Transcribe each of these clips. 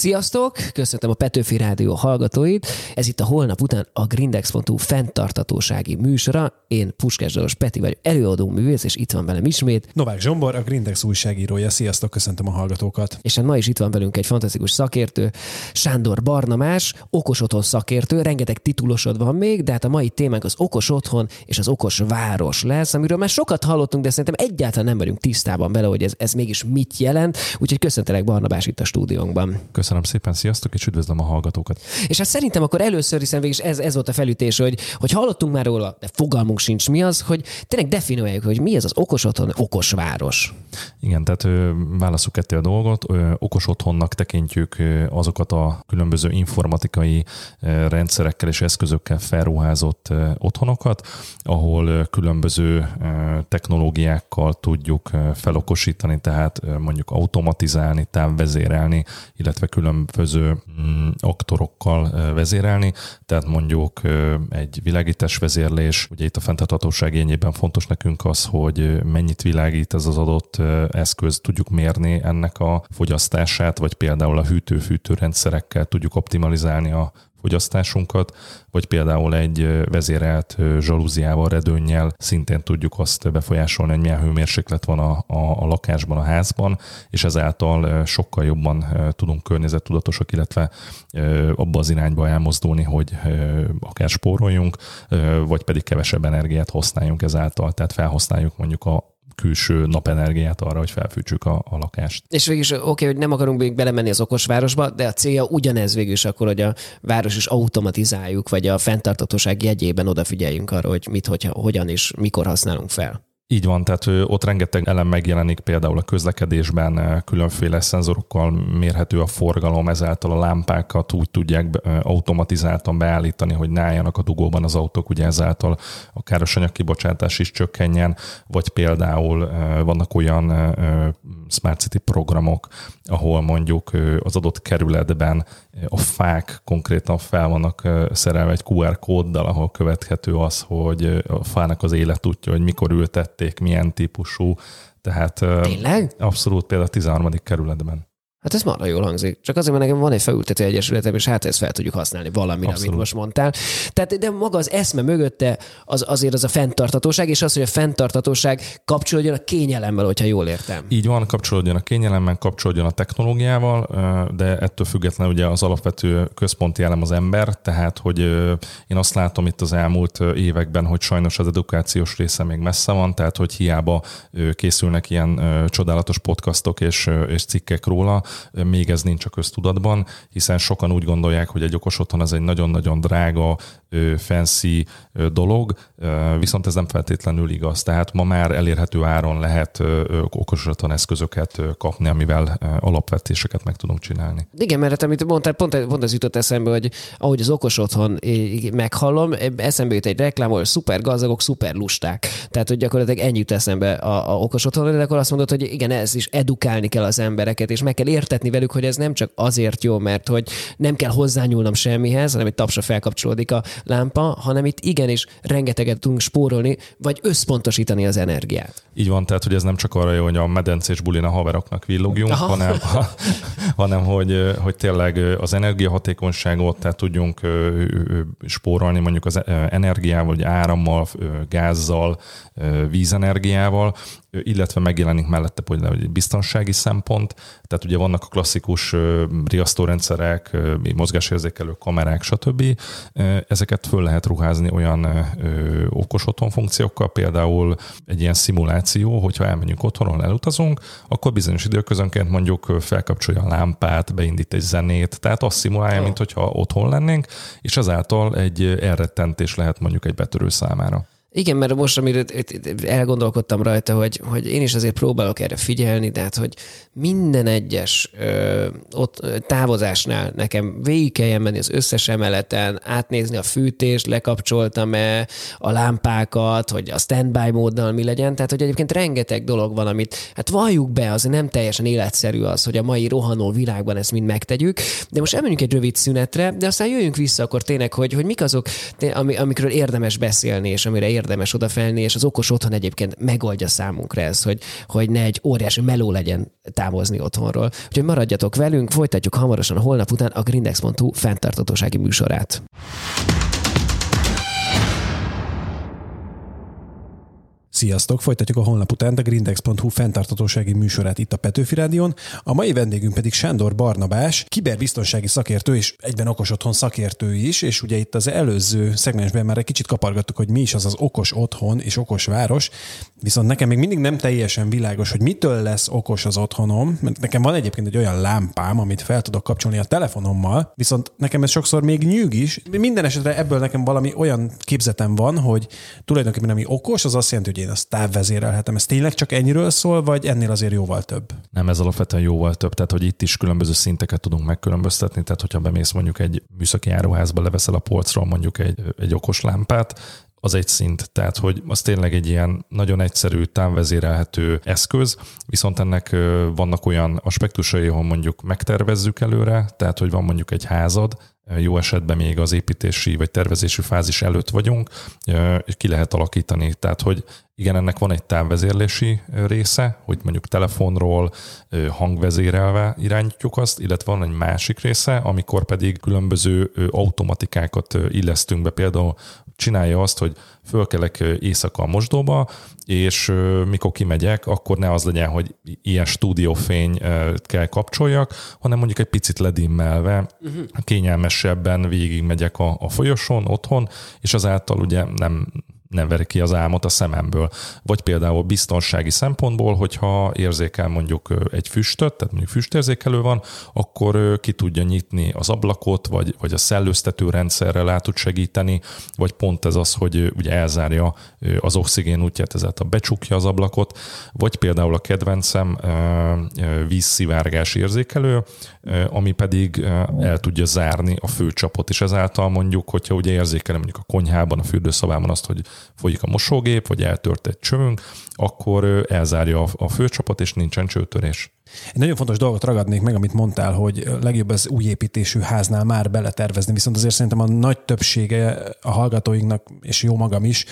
Sziasztok! Köszöntöm a Petőfi Rádió hallgatóit. Ez itt a holnap után a Grindex.hu fenntartatósági műsora. Én Puskás Zsoros Peti vagyok, előadó művész, és itt van velem ismét. Novák Zsombor, a Grindex újságírója. Sziasztok, köszöntöm a hallgatókat. És hát ma is itt van velünk egy fantasztikus szakértő, Sándor Barnamás, okos otthon szakértő, rengeteg titulosod van még, de hát a mai témánk az okos otthon és az okos város lesz, amiről már sokat hallottunk, de szerintem egyáltalán nem vagyunk tisztában vele, hogy ez, ez mégis mit jelent. Úgyhogy köszöntelek Barnabás itt a stúdiónkban. Köszönöm szépen, sziasztok, és üdvözlöm a hallgatókat. És hát szerintem akkor először, hiszen végig ez, ez volt a felütés, hogy, hogy hallottunk már róla, de fogalmunk sincs mi az, hogy tényleg definiáljuk, hogy mi ez az okos otthon, okos város. Igen, tehát válaszuk ketté a dolgot. Okos otthonnak tekintjük azokat a különböző informatikai rendszerekkel és eszközökkel felruházott otthonokat, ahol különböző technológiákkal tudjuk felokosítani, tehát mondjuk automatizálni, távvezérelni, illetve különböző mm, aktorokkal vezérelni, tehát mondjuk egy világítás vezérlés, ugye itt a fenntarthatóság ényében fontos nekünk az, hogy mennyit világít ez az adott eszköz, tudjuk mérni ennek a fogyasztását, vagy például a hűtő-fűtő rendszerekkel tudjuk optimalizálni a fogyasztásunkat, vagy például egy vezérelt zsalúziával, redőnnyel szintén tudjuk azt befolyásolni, hogy milyen hőmérséklet van a, a, a lakásban, a házban, és ezáltal sokkal jobban tudunk környezettudatosak, illetve abba az irányba elmozdulni, hogy akár spóroljunk, vagy pedig kevesebb energiát használjunk ezáltal, tehát felhasználjuk mondjuk a külső napenergiát arra, hogy felfűtsük a, a lakást. És végül is oké, hogy nem akarunk még belemenni az okosvárosba, de a célja ugyanez végül is akkor, hogy a város is automatizáljuk, vagy a fenntartatóság jegyében odafigyeljünk arra, hogy mit, hogyha, hogyan és mikor használunk fel. Így van, tehát ott rengeteg elem megjelenik, például a közlekedésben különféle szenzorokkal mérhető a forgalom, ezáltal a lámpákat úgy tudják automatizáltan beállítani, hogy ne álljanak a dugóban az autók, ugye ezáltal a károsanyag kibocsátás is csökkenjen, vagy például vannak olyan Smart City programok, ahol mondjuk az adott kerületben a fák konkrétan fel vannak szerelve egy QR kóddal, ahol követhető az, hogy a fának az életútja, hogy mikor ültették, milyen típusú. Tehát Tényleg? abszolút például a 13. kerületben. Hát ez marha jól hangzik. Csak azért, mert nekem van egy felültető egyesületem, és hát ezt fel tudjuk használni valamire, Abszolút. amit most mondtál. Tehát, de maga az eszme mögötte az, azért az a fenntartatóság, és az, hogy a fenntartatóság kapcsolódjon a kényelemmel, hogyha jól értem. Így van, kapcsolódjon a kényelemmel, kapcsolódjon a technológiával, de ettől függetlenül ugye az alapvető központi elem az ember, tehát, hogy én azt látom itt az elmúlt években, hogy sajnos az edukációs része még messze van, tehát, hogy hiába készülnek ilyen csodálatos podcastok és, és cikkek róla, még ez nincs a köztudatban, hiszen sokan úgy gondolják, hogy egy okos otthon az egy nagyon-nagyon drága, fancy dolog, viszont ez nem feltétlenül igaz. Tehát ma már elérhető áron lehet okos otthon eszközöket kapni, amivel alapvetéseket meg tudunk csinálni. Igen, mert hát, amit mondtál, pont, pont ez jutott eszembe, hogy ahogy az okos otthon meghallom, eszembe jut egy reklám, hogy szuper gazdagok, szuper lusták. Tehát, hogy gyakorlatilag ennyi eszembe a, a okos otthon, de akkor azt mondod, hogy igen, ez is edukálni kell az embereket, és meg kell értetni velük, hogy ez nem csak azért jó, mert hogy nem kell hozzányúlnom semmihez, hanem egy tapsra felkapcsolódik a lámpa, hanem itt igenis rengeteget tudunk spórolni, vagy összpontosítani az energiát. Így van, tehát hogy ez nem csak arra jó, hogy a medencés bulin a haveroknak villogjunk, Aha. hanem, ha, hanem hogy, hogy tényleg az energiahatékonyságot, tehát tudjunk spórolni mondjuk az energiával, vagy árammal, gázzal, vízenergiával, illetve megjelenik mellette például egy biztonsági szempont, tehát ugye vannak a klasszikus riasztórendszerek, mozgásérzékelő kamerák, stb. Ezeket föl lehet ruházni olyan okos otthon funkciókkal, például egy ilyen szimuláció, hogyha elmegyünk otthonról, elutazunk, akkor bizonyos időközönként mondjuk felkapcsolja a lámpát, beindít egy zenét, tehát azt szimulálja, mint hogyha otthon lennénk, és ezáltal egy elrettentés lehet mondjuk egy betörő számára. Igen, mert most, amire elgondolkodtam rajta, hogy, hogy én is azért próbálok erre figyelni, de hát, hogy minden egyes ö, ott távozásnál nekem végig kelljen menni az összes emeleten, átnézni a fűtést, lekapcsoltam-e a lámpákat, hogy a standby móddal mi legyen. Tehát, hogy egyébként rengeteg dolog van, amit hát valljuk be, az nem teljesen életszerű az, hogy a mai rohanó világban ezt mind megtegyük. De most elmenjünk egy rövid szünetre, de aztán jöjjünk vissza akkor tényleg, hogy, hogy mik azok, amikről érdemes beszélni, és amire érdemes odafelni, és az okos otthon egyébként megoldja számunkra ezt, hogy, hogy ne egy óriási meló legyen távozni otthonról. Úgyhogy maradjatok velünk, folytatjuk hamarosan holnap után a grindex.hu fenntartatósági műsorát. Sziasztok! Folytatjuk a honlap után a grindex.hu fenntartatósági műsorát itt a Petőfi Rádion. A mai vendégünk pedig Sándor Barnabás, kiberbiztonsági szakértő és egyben okos otthon szakértő is, és ugye itt az előző szegmensben már egy kicsit kapargattuk, hogy mi is az az okos otthon és okos város, viszont nekem még mindig nem teljesen világos, hogy mitől lesz okos az otthonom, mert nekem van egyébként egy olyan lámpám, amit fel tudok kapcsolni a telefonommal, viszont nekem ez sokszor még nyűg is. Minden esetre ebből nekem valami olyan képzetem van, hogy tulajdonképpen ami okos, az azt jelenti, hogy én azt távvezérelhetem. Ez tényleg csak ennyiről szól, vagy ennél azért jóval több? Nem, ez alapvetően jóval több, tehát hogy itt is különböző szinteket tudunk megkülönböztetni, tehát hogyha bemész mondjuk egy műszaki áruházba, leveszel a polcról mondjuk egy, egy okos lámpát, az egy szint, tehát hogy az tényleg egy ilyen nagyon egyszerű, távvezérelhető eszköz, viszont ennek vannak olyan aspektusai, ahol mondjuk megtervezzük előre, tehát hogy van mondjuk egy házad, jó esetben még az építési vagy tervezési fázis előtt vagyunk, ki lehet alakítani. Tehát, hogy igen, ennek van egy távvezérlési része, hogy mondjuk telefonról hangvezérelve irányítjuk azt, illetve van egy másik része, amikor pedig különböző automatikákat illesztünk be, például csinálja azt, hogy fölkelek éjszaka a mosdóba, és mikor kimegyek, akkor ne az legyen, hogy ilyen stúdiófény kell kapcsoljak, hanem mondjuk egy picit ledimmelve, uh-huh. kényelmesebben végigmegyek a, a folyosón, otthon, és azáltal ugye nem nem veri ki az álmot a szememből. Vagy például biztonsági szempontból, hogyha érzékel mondjuk egy füstöt, tehát mondjuk füstérzékelő van, akkor ki tudja nyitni az ablakot, vagy, vagy a szellőztető rendszerrel át tud segíteni, vagy pont ez az, hogy ugye elzárja az oxigén útját, ezáltal becsukja az ablakot, vagy például a kedvencem vízszivárgás érzékelő, ami pedig el tudja zárni a főcsapot, és ezáltal mondjuk, hogyha ugye érzékelem mondjuk a konyhában, a fürdőszobában azt, hogy folyik a mosógép, vagy eltört egy csövünk, akkor elzárja a főcsapot, és nincsen csőtörés. Egy nagyon fontos dolgot ragadnék meg, amit mondtál, hogy legjobb az új építésű háznál már beletervezni, viszont azért szerintem a nagy többsége a hallgatóinknak, és jó magam is,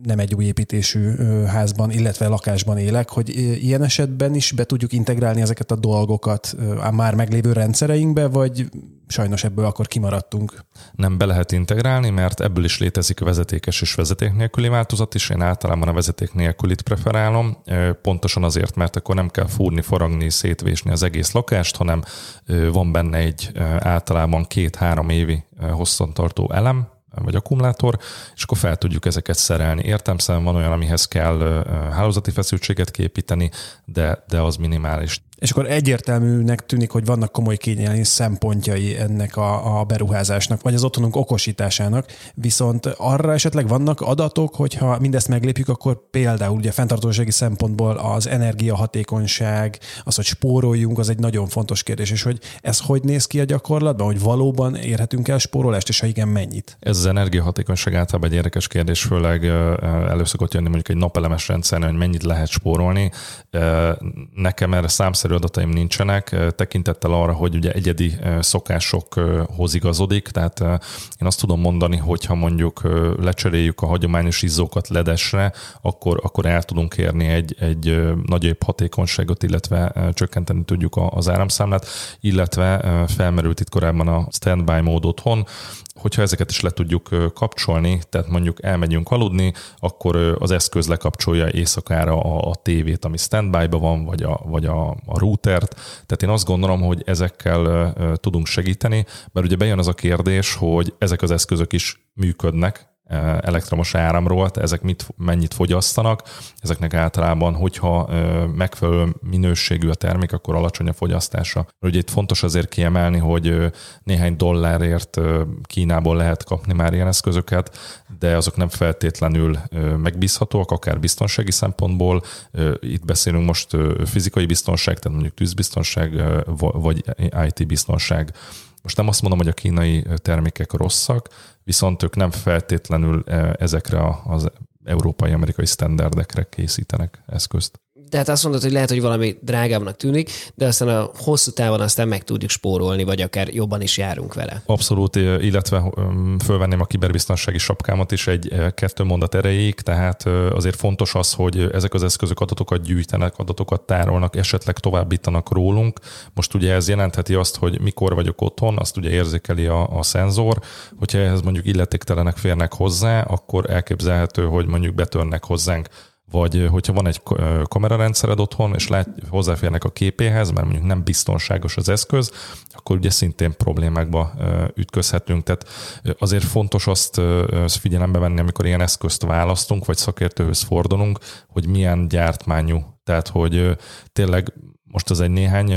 nem egy új építésű házban, illetve lakásban élek, hogy ilyen esetben is be tudjuk integrálni ezeket a dolgokat a már meglévő rendszereinkbe, vagy sajnos ebből akkor kimaradtunk? Nem be lehet integrálni, mert ebből is létezik vezetékes és vezeték nélküli változat is. Én általában a vezeték nélkülit preferálom, pontosan azért, mert akkor nem kell fúrni, forogni, szétvésni az egész lakást, hanem van benne egy általában két-három évi hosszantartó elem, vagy akkumulátor, és akkor fel tudjuk ezeket szerelni. Értelmszerűen van olyan, amihez kell hálózati feszültséget képíteni, de, de az minimális. És akkor egyértelműnek tűnik, hogy vannak komoly kényelmi szempontjai ennek a, a beruházásnak, vagy az otthonunk okosításának, viszont arra esetleg vannak adatok, hogyha mindezt meglépjük, akkor például ugye fenntartósági szempontból az energiahatékonyság, az, hogy spóroljunk, az egy nagyon fontos kérdés, és hogy ez hogy néz ki a gyakorlatban, hogy valóban érhetünk el spórolást, és ha igen, mennyit? Ez az energiahatékonyság általában egy érdekes kérdés, főleg előszokott jönni mondjuk egy napelemes rendszerben, hogy mennyit lehet spórolni. Nekem erre számszerű egyszerű adataim nincsenek, tekintettel arra, hogy ugye egyedi szokásokhoz igazodik, tehát én azt tudom mondani, hogy ha mondjuk lecseréljük a hagyományos izzókat ledesre, akkor, akkor el tudunk érni egy, egy nagyobb hatékonyságot, illetve csökkenteni tudjuk az áramszámlát, illetve felmerült itt korábban a standby mód otthon, hogyha ezeket is le tudjuk kapcsolni, tehát mondjuk elmegyünk aludni, akkor az eszköz lekapcsolja éjszakára a, a tévét, ami standby-ba van, vagy a, vagy a, a routert. Tehát én azt gondolom, hogy ezekkel tudunk segíteni, mert ugye bejön az a kérdés, hogy ezek az eszközök is működnek, elektromos áramról, ezek mit, mennyit fogyasztanak. Ezeknek általában, hogyha megfelelő minőségű a termék, akkor alacsony a fogyasztása. Ugye itt fontos azért kiemelni, hogy néhány dollárért Kínából lehet kapni már ilyen eszközöket, de azok nem feltétlenül megbízhatóak, akár biztonsági szempontból. Itt beszélünk most fizikai biztonság, tehát mondjuk tűzbiztonság, vagy IT biztonság most nem azt mondom, hogy a kínai termékek rosszak, viszont ők nem feltétlenül ezekre az európai-amerikai standardekre készítenek eszközt. Tehát azt mondod, hogy lehet, hogy valami drágábbnak tűnik, de aztán a hosszú távon aztán meg tudjuk spórolni, vagy akár jobban is járunk vele. Abszolút, illetve fölvenném a kiberbiztonsági sapkámat is egy kettő mondat erejéig, tehát azért fontos az, hogy ezek az eszközök adatokat gyűjtenek, adatokat tárolnak, esetleg továbbítanak rólunk. Most ugye ez jelentheti azt, hogy mikor vagyok otthon, azt ugye érzékeli a, a szenzor, hogyha ehhez mondjuk illetéktelenek férnek hozzá, akkor elképzelhető, hogy mondjuk betörnek hozzánk vagy hogyha van egy kamerarendszered otthon, és lát, hozzáférnek a képéhez, mert mondjuk nem biztonságos az eszköz, akkor ugye szintén problémákba ütközhetünk. Tehát azért fontos azt figyelembe venni, amikor ilyen eszközt választunk, vagy szakértőhöz fordulunk, hogy milyen gyártmányú. Tehát, hogy tényleg most az egy néhány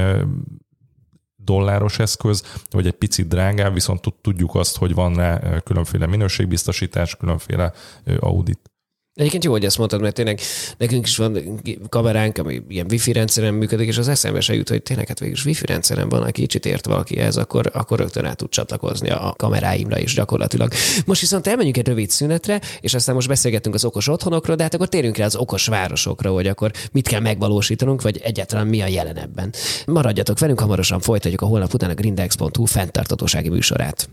dolláros eszköz, vagy egy picit drágább, viszont tudjuk azt, hogy van rá különféle minőségbiztosítás, különféle audit. Egyébként jó, hogy ezt mondtad, mert tényleg nekünk is van kameránk, ami ilyen wifi rendszeren működik, és az eszembe se jut, hogy tényleg hát végül is wifi rendszeren van, aki kicsit ért valaki ez, akkor, akkor rögtön rá tud csatlakozni a kameráimra is gyakorlatilag. Most viszont elmenjünk egy rövid szünetre, és aztán most beszélgetünk az okos otthonokról, de hát akkor térjünk rá az okos városokra, hogy akkor mit kell megvalósítanunk, vagy egyáltalán mi a jelen ebben. Maradjatok velünk, hamarosan folytatjuk a holnap után a grindex.hu fenntartatósági műsorát.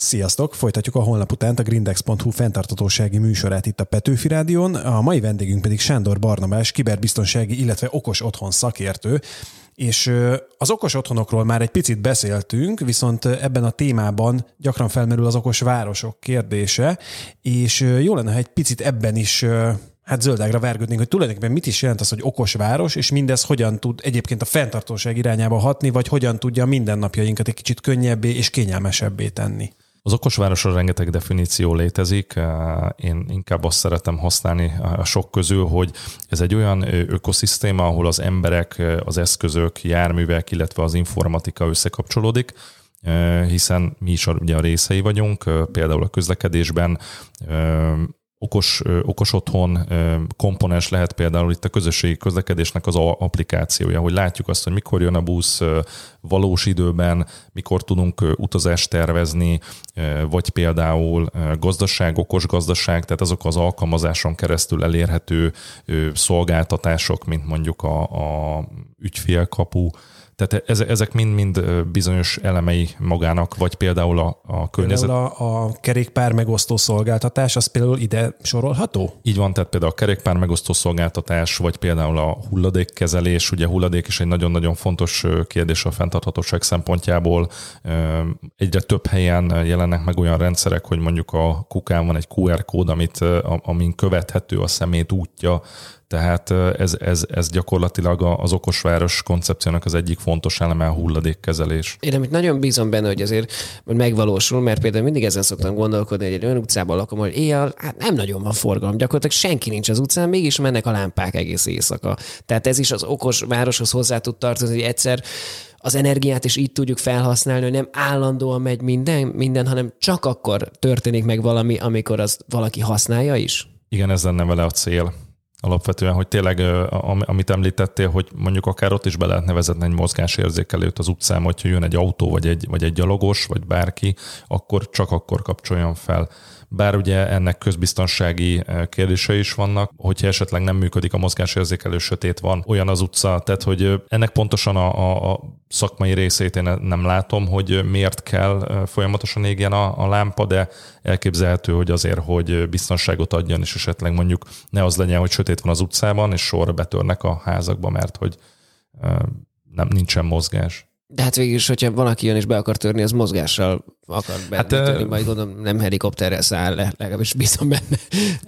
Sziasztok! Folytatjuk a holnap után a grindex.hu fenntartatósági műsorát itt a Petőfi Rádion. A mai vendégünk pedig Sándor Barnabás, kiberbiztonsági, illetve okos otthon szakértő. És az okos otthonokról már egy picit beszéltünk, viszont ebben a témában gyakran felmerül az okos városok kérdése, és jó lenne, ha egy picit ebben is hát zöldágra vergődnénk, hogy tulajdonképpen mit is jelent az, hogy okos város, és mindez hogyan tud egyébként a fenntartóság irányába hatni, vagy hogyan tudja a mindennapjainkat egy kicsit könnyebbé és kényelmesebbé tenni. Az okosvárosra rengeteg definíció létezik, én inkább azt szeretem használni a sok közül, hogy ez egy olyan ökoszisztéma, ahol az emberek, az eszközök, járművek, illetve az informatika összekapcsolódik, hiszen mi is ugye a részei vagyunk, például a közlekedésben okos, okos otthon komponens lehet például itt a közösségi közlekedésnek az applikációja, hogy látjuk azt, hogy mikor jön a busz valós időben, mikor tudunk utazást tervezni, vagy például gazdaság, okos gazdaság, tehát azok az alkalmazáson keresztül elérhető szolgáltatások, mint mondjuk a, a ügyfélkapu, tehát ezek mind-mind bizonyos elemei magának, vagy például a, a környezet. Például a, a kerékpár megosztó szolgáltatás, az például ide sorolható? Így van, tehát például a kerékpár megosztó szolgáltatás, vagy például a hulladékkezelés. Ugye a hulladék is egy nagyon-nagyon fontos kérdés a fenntarthatóság szempontjából. Egyre több helyen jelennek meg olyan rendszerek, hogy mondjuk a kukán van egy QR kód, amit, amin követhető a szemét útja, tehát ez, ez, ez gyakorlatilag az okosváros koncepciónak az egyik fontos eleme a hulladékkezelés. Én amit nagyon bízom benne, hogy azért megvalósul, mert például mindig ezen szoktam gondolkodni, hogy egy olyan utcában lakom, hogy éjjel hát nem nagyon van forgalom, gyakorlatilag senki nincs az utcán, mégis mennek a lámpák egész éjszaka. Tehát ez is az okos városhoz hozzá tud tartozni, hogy egyszer az energiát is így tudjuk felhasználni, hogy nem állandóan megy minden, minden, hanem csak akkor történik meg valami, amikor az valaki használja is. Igen, ez lenne vele a cél alapvetően, hogy tényleg, amit említettél, hogy mondjuk akár ott is be lehetne vezetni egy mozgásérzékelőt az utcán, hogyha jön egy autó, vagy egy, vagy egy gyalogos, vagy bárki, akkor csak akkor kapcsoljon fel bár ugye ennek közbiztonsági eh, kérdései is vannak, hogyha esetleg nem működik a mozgásérzékelő sötét van, olyan az utca, tehát hogy eh, ennek pontosan a, a, a szakmai részét én nem látom, hogy miért kell eh, folyamatosan égjen a, a lámpa, de elképzelhető, hogy azért, hogy biztonságot adjon, és esetleg mondjuk ne az legyen, hogy sötét van az utcában, és sorra betörnek a házakba, mert hogy nem nincsen mozgás. De hát végül is, hogyha valaki jön és be akar törni, az mozgással akar be, hát, betörni, majd gondolom nem helikopterrel száll le, legalábbis bízom benne.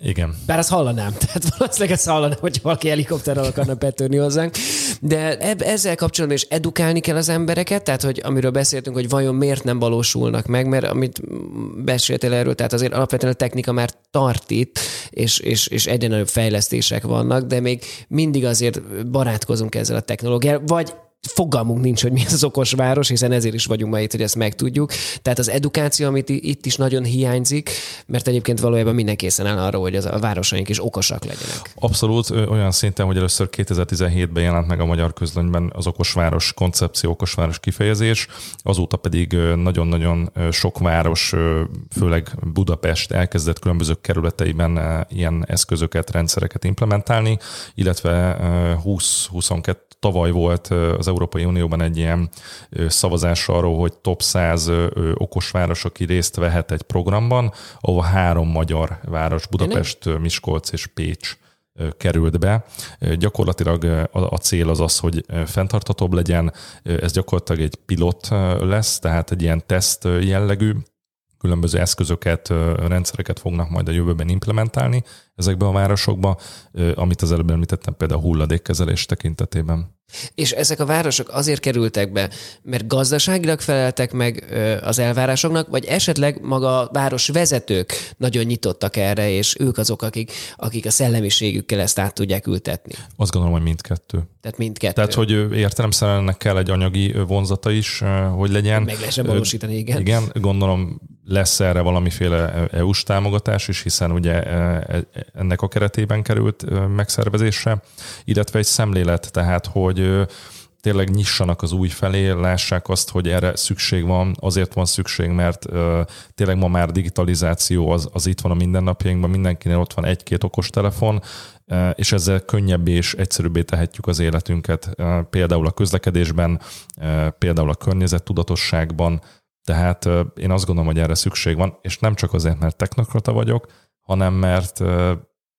Igen. Bár azt hallanám, tehát valószínűleg ezt hallanám, hogyha valaki helikopterrel akarna betörni hozzánk. De ezzel kapcsolatban is edukálni kell az embereket, tehát hogy amiről beszéltünk, hogy vajon miért nem valósulnak meg, mert amit beszéltél erről, tehát azért alapvetően a technika már tart itt, és, és, és egyre nagyobb fejlesztések vannak, de még mindig azért barátkozunk ezzel a technológiával, vagy fogalmunk nincs, hogy mi az okos város, hiszen ezért is vagyunk ma itt, hogy ezt megtudjuk. Tehát az edukáció, amit itt is nagyon hiányzik, mert egyébként valójában minden készen áll arra, hogy az a városaink is okosak legyenek. Abszolút olyan szinten, hogy először 2017-ben jelent meg a magyar közlönyben az okosváros koncepció, okosváros kifejezés, azóta pedig nagyon-nagyon sok város, főleg Budapest elkezdett különböző kerületeiben ilyen eszközöket, rendszereket implementálni, illetve 20-22 tavaly volt az Európai Unióban egy ilyen szavazás arról, hogy top 100 okosváros, aki részt vehet egy programban, ahol három magyar város, Budapest, Miskolc és Pécs került be. Gyakorlatilag a cél az az, hogy fenntartatóbb legyen, ez gyakorlatilag egy pilot lesz, tehát egy ilyen teszt jellegű, különböző eszközöket, rendszereket fognak majd a jövőben implementálni ezekbe a városokba, amit az előbb említettem például a hulladékkezelés tekintetében. És ezek a városok azért kerültek be, mert gazdaságilag feleltek meg az elvárásoknak, vagy esetleg maga a város vezetők nagyon nyitottak erre, és ők azok, akik, akik a szellemiségükkel ezt át tudják ültetni? Azt gondolom, hogy mindkettő. Tehát mindkettő. Tehát, hogy értelemszerűen ennek kell egy anyagi vonzata is, hogy legyen. Meg lehessen valósítani, igen. Igen, gondolom lesz erre valamiféle EU-s támogatás is, hiszen ugye e, e, ennek a keretében került megszervezésre, illetve egy szemlélet, tehát hogy tényleg nyissanak az új felé, lássák azt, hogy erre szükség van, azért van szükség, mert tényleg ma már digitalizáció az, az itt van a mindennapjainkban, mindenkinél ott van egy-két okos telefon, és ezzel könnyebbé és egyszerűbbé tehetjük az életünket, például a közlekedésben, például a környezettudatosságban, tehát én azt gondolom, hogy erre szükség van, és nem csak azért, mert technokrata vagyok, hanem mert,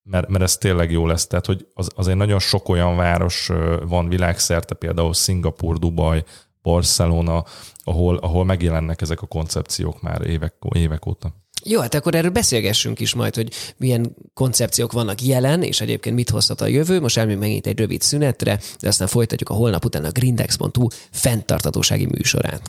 mert, mert ez tényleg jó lesz. Tehát, hogy az, azért nagyon sok olyan város van világszerte, például Szingapur, Dubaj, Barcelona, ahol, ahol megjelennek ezek a koncepciók már évek, évek óta. Jó, hát akkor erről beszélgessünk is majd, hogy milyen koncepciók vannak jelen, és egyébként mit hozhat a jövő. Most elmegyünk megint egy rövid szünetre, de aztán folytatjuk a holnap után a grindex.hu fenntartatósági műsorát.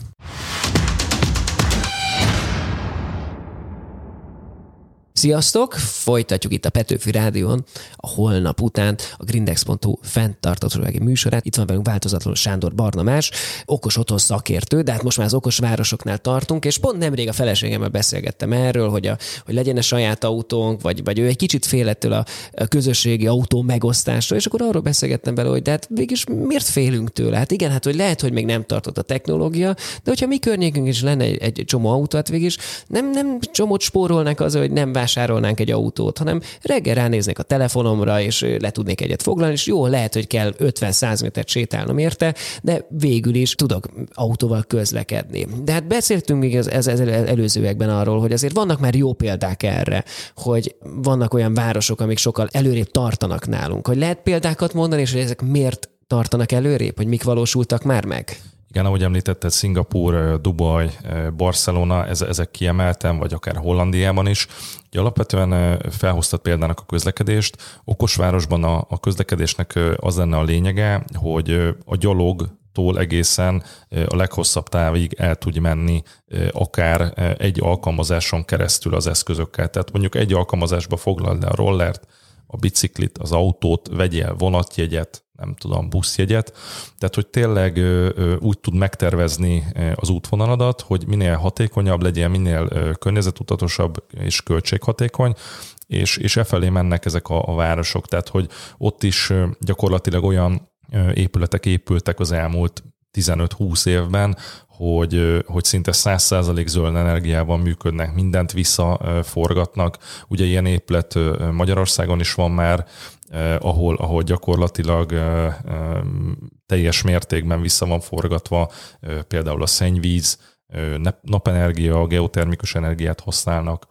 Sziasztok! Folytatjuk itt a Petőfi Rádión a holnap után a grindex.hu fenntartatósági műsorát. Itt van velünk változatlanul Sándor Barnamás, okos otthon szakértő, de hát most már az okos városoknál tartunk, és pont nemrég a feleségemmel beszélgettem erről, hogy, a, hogy legyen-e saját autónk, vagy, vagy ő egy kicsit fél ettől a, a közösségi autó megosztásról, és akkor arról beszélgettem bele, hogy de hát mégis miért félünk tőle? Hát igen, hát hogy lehet, hogy még nem tartott a technológia, de hogyha mi környékünk is lenne egy, egy csomó autó, hát végig nem, nem csomót spórolnak az, hogy nem vásárolnánk egy autót, hanem reggel ránéznék a telefonomra, és le tudnék egyet foglalni, és jó, lehet, hogy kell 50-100 métert sétálnom érte, de végül is tudok autóval közlekedni. De hát beszéltünk még ez, ez, ez előzőekben arról, hogy azért vannak már jó példák erre, hogy vannak olyan városok, amik sokkal előrébb tartanak nálunk. Hogy lehet példákat mondani, és hogy ezek miért tartanak előrébb, hogy mik valósultak már meg? Igen, ahogy említetted, Szingapúr, Dubaj, Barcelona, ezek kiemeltem, vagy akár Hollandiában is. Ugye alapvetően felhoztad példának a közlekedést. Okosvárosban a, a közlekedésnek az lenne a lényege, hogy a gyalog tól egészen a leghosszabb távig el tudj menni akár egy alkalmazáson keresztül az eszközökkel. Tehát mondjuk egy alkalmazásba foglald le a rollert, a biciklit, az autót, vegyél vonatjegyet, nem tudom, buszjegyet. Tehát, hogy tényleg úgy tud megtervezni az útvonaladat, hogy minél hatékonyabb legyen, minél környezetutatosabb és költséghatékony, és, és e felé mennek ezek a, a városok. Tehát, hogy ott is gyakorlatilag olyan épületek épültek az elmúlt 15-20 évben, hogy, hogy szinte 100% zöld energiával működnek, mindent visszaforgatnak. Ugye ilyen épület Magyarországon is van már, ahol, ahol gyakorlatilag teljes mértékben vissza van forgatva például a szennyvíz, napenergia, geotermikus energiát használnak,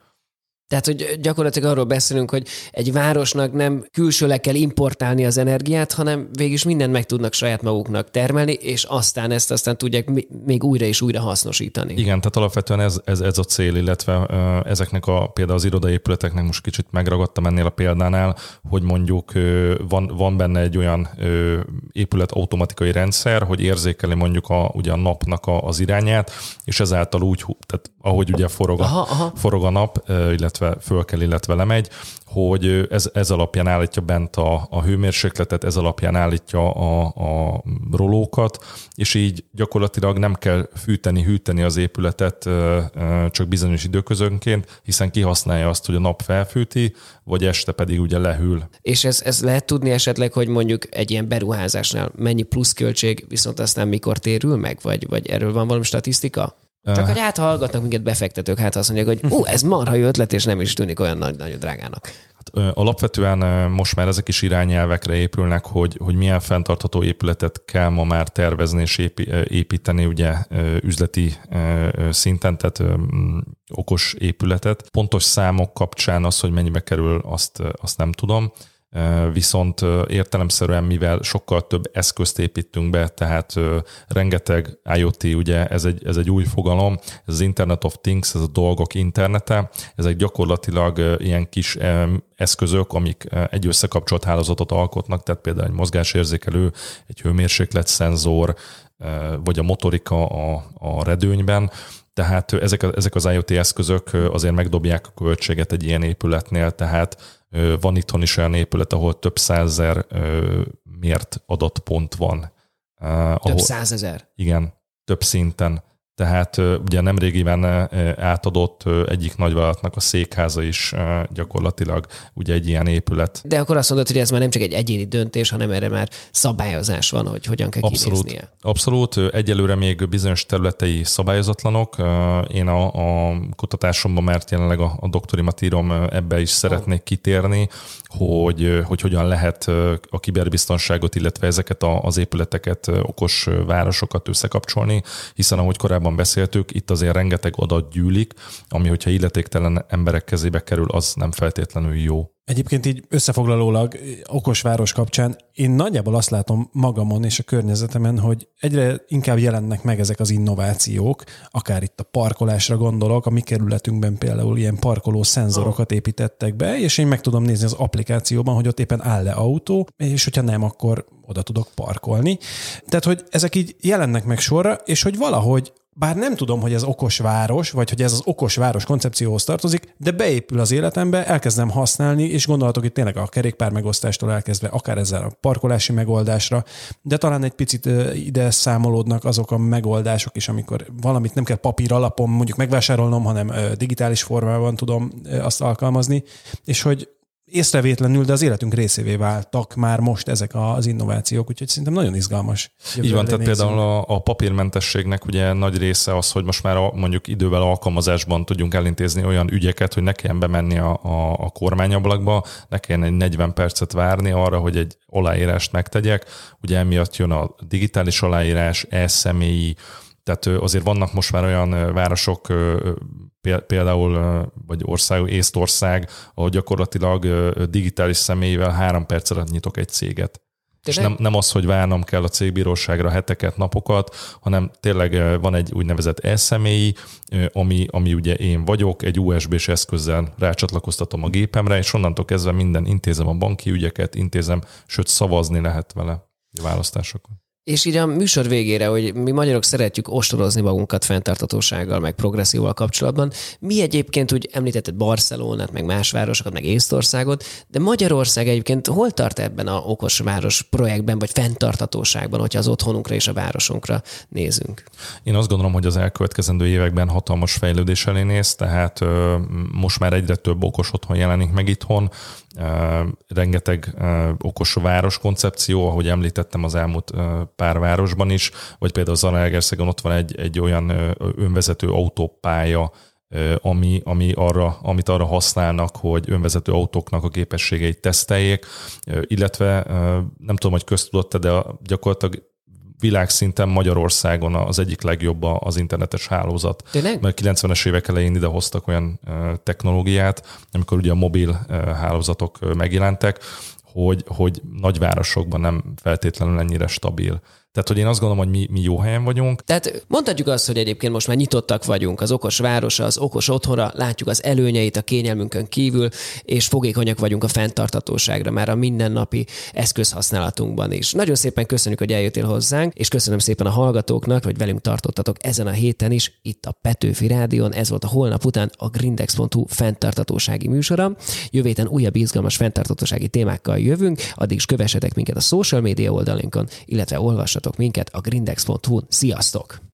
tehát, hogy gyakorlatilag arról beszélünk, hogy egy városnak nem külsőleg kell importálni az energiát, hanem végig mindent meg tudnak saját maguknak termelni, és aztán ezt aztán tudják még újra és újra hasznosítani. Igen, tehát alapvetően ez, ez, ez a cél, illetve ezeknek a például az irodaépületeknek most kicsit megragadtam ennél a példánál, hogy mondjuk van, van benne egy olyan épület automatikai rendszer, hogy érzékeli mondjuk a, ugye a napnak a, az irányát, és ezáltal úgy, tehát ahogy ugye forog a, aha, aha. forog a nap, illetve föl kell, illetve lemegy, hogy ez, ez alapján állítja bent a, a hőmérsékletet, ez alapján állítja a, a rolókat, és így gyakorlatilag nem kell fűteni, hűteni az épületet csak bizonyos időközönként, hiszen kihasználja azt, hogy a nap felfűti, vagy este pedig ugye lehűl. És ez, ez lehet tudni esetleg, hogy mondjuk egy ilyen beruházásnál mennyi pluszköltség, viszont aztán mikor térül meg, vagy, vagy erről van valami statisztika? Csak hogy áthallgatnak minket befektetők, hát azt mondják, hogy ú, ez marha jó ötlet, és nem is tűnik olyan nagy, nagyon drágának. Hát, alapvetően most már ezek is irányelvekre épülnek, hogy, hogy milyen fenntartható épületet kell ma már tervezni és építeni ugye üzleti szinten, tehát okos épületet. Pontos számok kapcsán az, hogy mennyibe kerül, azt, azt nem tudom viszont értelemszerűen, mivel sokkal több eszközt építünk be, tehát rengeteg IoT, ugye ez egy, ez egy új fogalom, ez az Internet of Things, ez a dolgok internete, ezek gyakorlatilag ilyen kis eszközök, amik egy összekapcsolt hálózatot alkotnak, tehát például egy mozgásérzékelő, egy hőmérséklet szenzor, vagy a motorika a, a redőnyben, tehát ezek, ezek az IoT eszközök azért megdobják a költséget egy ilyen épületnél, tehát van itthon is olyan épület, ahol több százezer mért adatpont van. Ahol, több százezer? Igen, több szinten. Tehát ugye nemrégiben átadott egyik nagyvállalatnak a székháza is gyakorlatilag ugye egy ilyen épület. De akkor azt mondod, hogy ez már nem csak egy egyéni döntés, hanem erre már szabályozás van, hogy hogyan kell abszolút, kinéznie. Abszolút. Egyelőre még bizonyos területei szabályozatlanok. Én a, a kutatásomban, mert jelenleg a, a doktorimat írom, ebbe is szeretnék oh. kitérni, hogy, hogy hogyan lehet a kiberbiztonságot, illetve ezeket az épületeket, okos városokat összekapcsolni, hiszen ahogy korábban beszéltük, itt azért rengeteg adat gyűlik, ami hogyha illetéktelen emberek kezébe kerül, az nem feltétlenül jó. Egyébként így összefoglalólag okos város kapcsán én nagyjából azt látom magamon és a környezetemen, hogy egyre inkább jelennek meg ezek az innovációk, akár itt a parkolásra gondolok, a mi kerületünkben például ilyen parkoló szenzorokat építettek be, és én meg tudom nézni az applikációban, hogy ott éppen áll-e autó, és hogyha nem, akkor oda tudok parkolni. Tehát, hogy ezek így jelennek meg sorra, és hogy valahogy bár nem tudom, hogy ez okos város, vagy hogy ez az okos város koncepcióhoz tartozik, de beépül az életembe, elkezdem használni, és gondolatok itt tényleg a kerékpár megosztástól elkezdve, akár ezzel a parkolási megoldásra, de talán egy picit ide számolódnak azok a megoldások is, amikor valamit nem kell papír alapon mondjuk megvásárolnom, hanem digitális formában tudom azt alkalmazni, és hogy észrevétlenül, de az életünk részévé váltak már most ezek az innovációk, úgyhogy szerintem nagyon izgalmas. Így van, tehát például a, a papírmentességnek ugye nagy része az, hogy most már a, mondjuk idővel alkalmazásban tudjunk elintézni olyan ügyeket, hogy ne kelljen bemenni a, a, a kormányablakba, ne kelljen egy 40 percet várni arra, hogy egy aláírást megtegyek. Ugye emiatt jön a digitális aláírás, e-személyi, tehát azért vannak most már olyan városok, például, vagy ország, Észtország, ahol gyakorlatilag digitális személyével három perc alatt nyitok egy céget. És nem, nem az, hogy várnom kell a cégbíróságra heteket, napokat, hanem tényleg van egy úgynevezett e-személyi, ami, ami ugye én vagyok, egy USB-s eszközzel rácsatlakoztatom a gépemre, és onnantól kezdve minden intézem a banki ügyeket, intézem, sőt szavazni lehet vele a választásokon. És így a műsor végére, hogy mi magyarok szeretjük ostorozni magunkat fenntartatósággal, meg progresszívval kapcsolatban. Mi egyébként úgy említetted Barcelonát, meg más városokat, meg Észtországot, de Magyarország egyébként hol tart ebben a okos város projektben, vagy fenntartatóságban, hogyha az otthonunkra és a városunkra nézünk? Én azt gondolom, hogy az elkövetkezendő években hatalmas fejlődés elé néz, tehát ö, most már egyre több okos otthon jelenik meg itthon, rengeteg okos város koncepció, ahogy említettem az elmúlt pár városban is, vagy például Zalaegerszegen ott van egy, egy olyan önvezető autópálya, ami, ami arra, amit arra használnak, hogy önvezető autóknak a képességeit teszteljék, illetve nem tudom, hogy köztudott de gyakorlatilag világszinten Magyarországon az egyik legjobb az internetes hálózat. Tényleg? Mert 90-es évek elején ide hoztak olyan technológiát, amikor ugye a mobil hálózatok megjelentek, hogy, hogy nagyvárosokban nem feltétlenül ennyire stabil. Tehát, hogy én azt gondolom, hogy mi, mi jó helyen vagyunk. Tehát mondhatjuk azt, hogy egyébként most már nyitottak vagyunk az okos városa, az okos otthona, látjuk az előnyeit a kényelmünkön kívül, és fogékonyak vagyunk a fenntartatóságra már a mindennapi eszközhasználatunkban is. Nagyon szépen köszönjük, hogy eljöttél hozzánk, és köszönöm szépen a hallgatóknak, hogy velünk tartottatok ezen a héten is, itt a Petőfi Rádion. Ez volt a holnap után a grindex.hu fenntartatósági műsora. Jövő héten újabb izgalmas fenntartatósági témákkal jövünk, addig is kövessetek minket a social media oldalunkon, illetve olvassatok minket a grindex.hu-n. Sziasztok!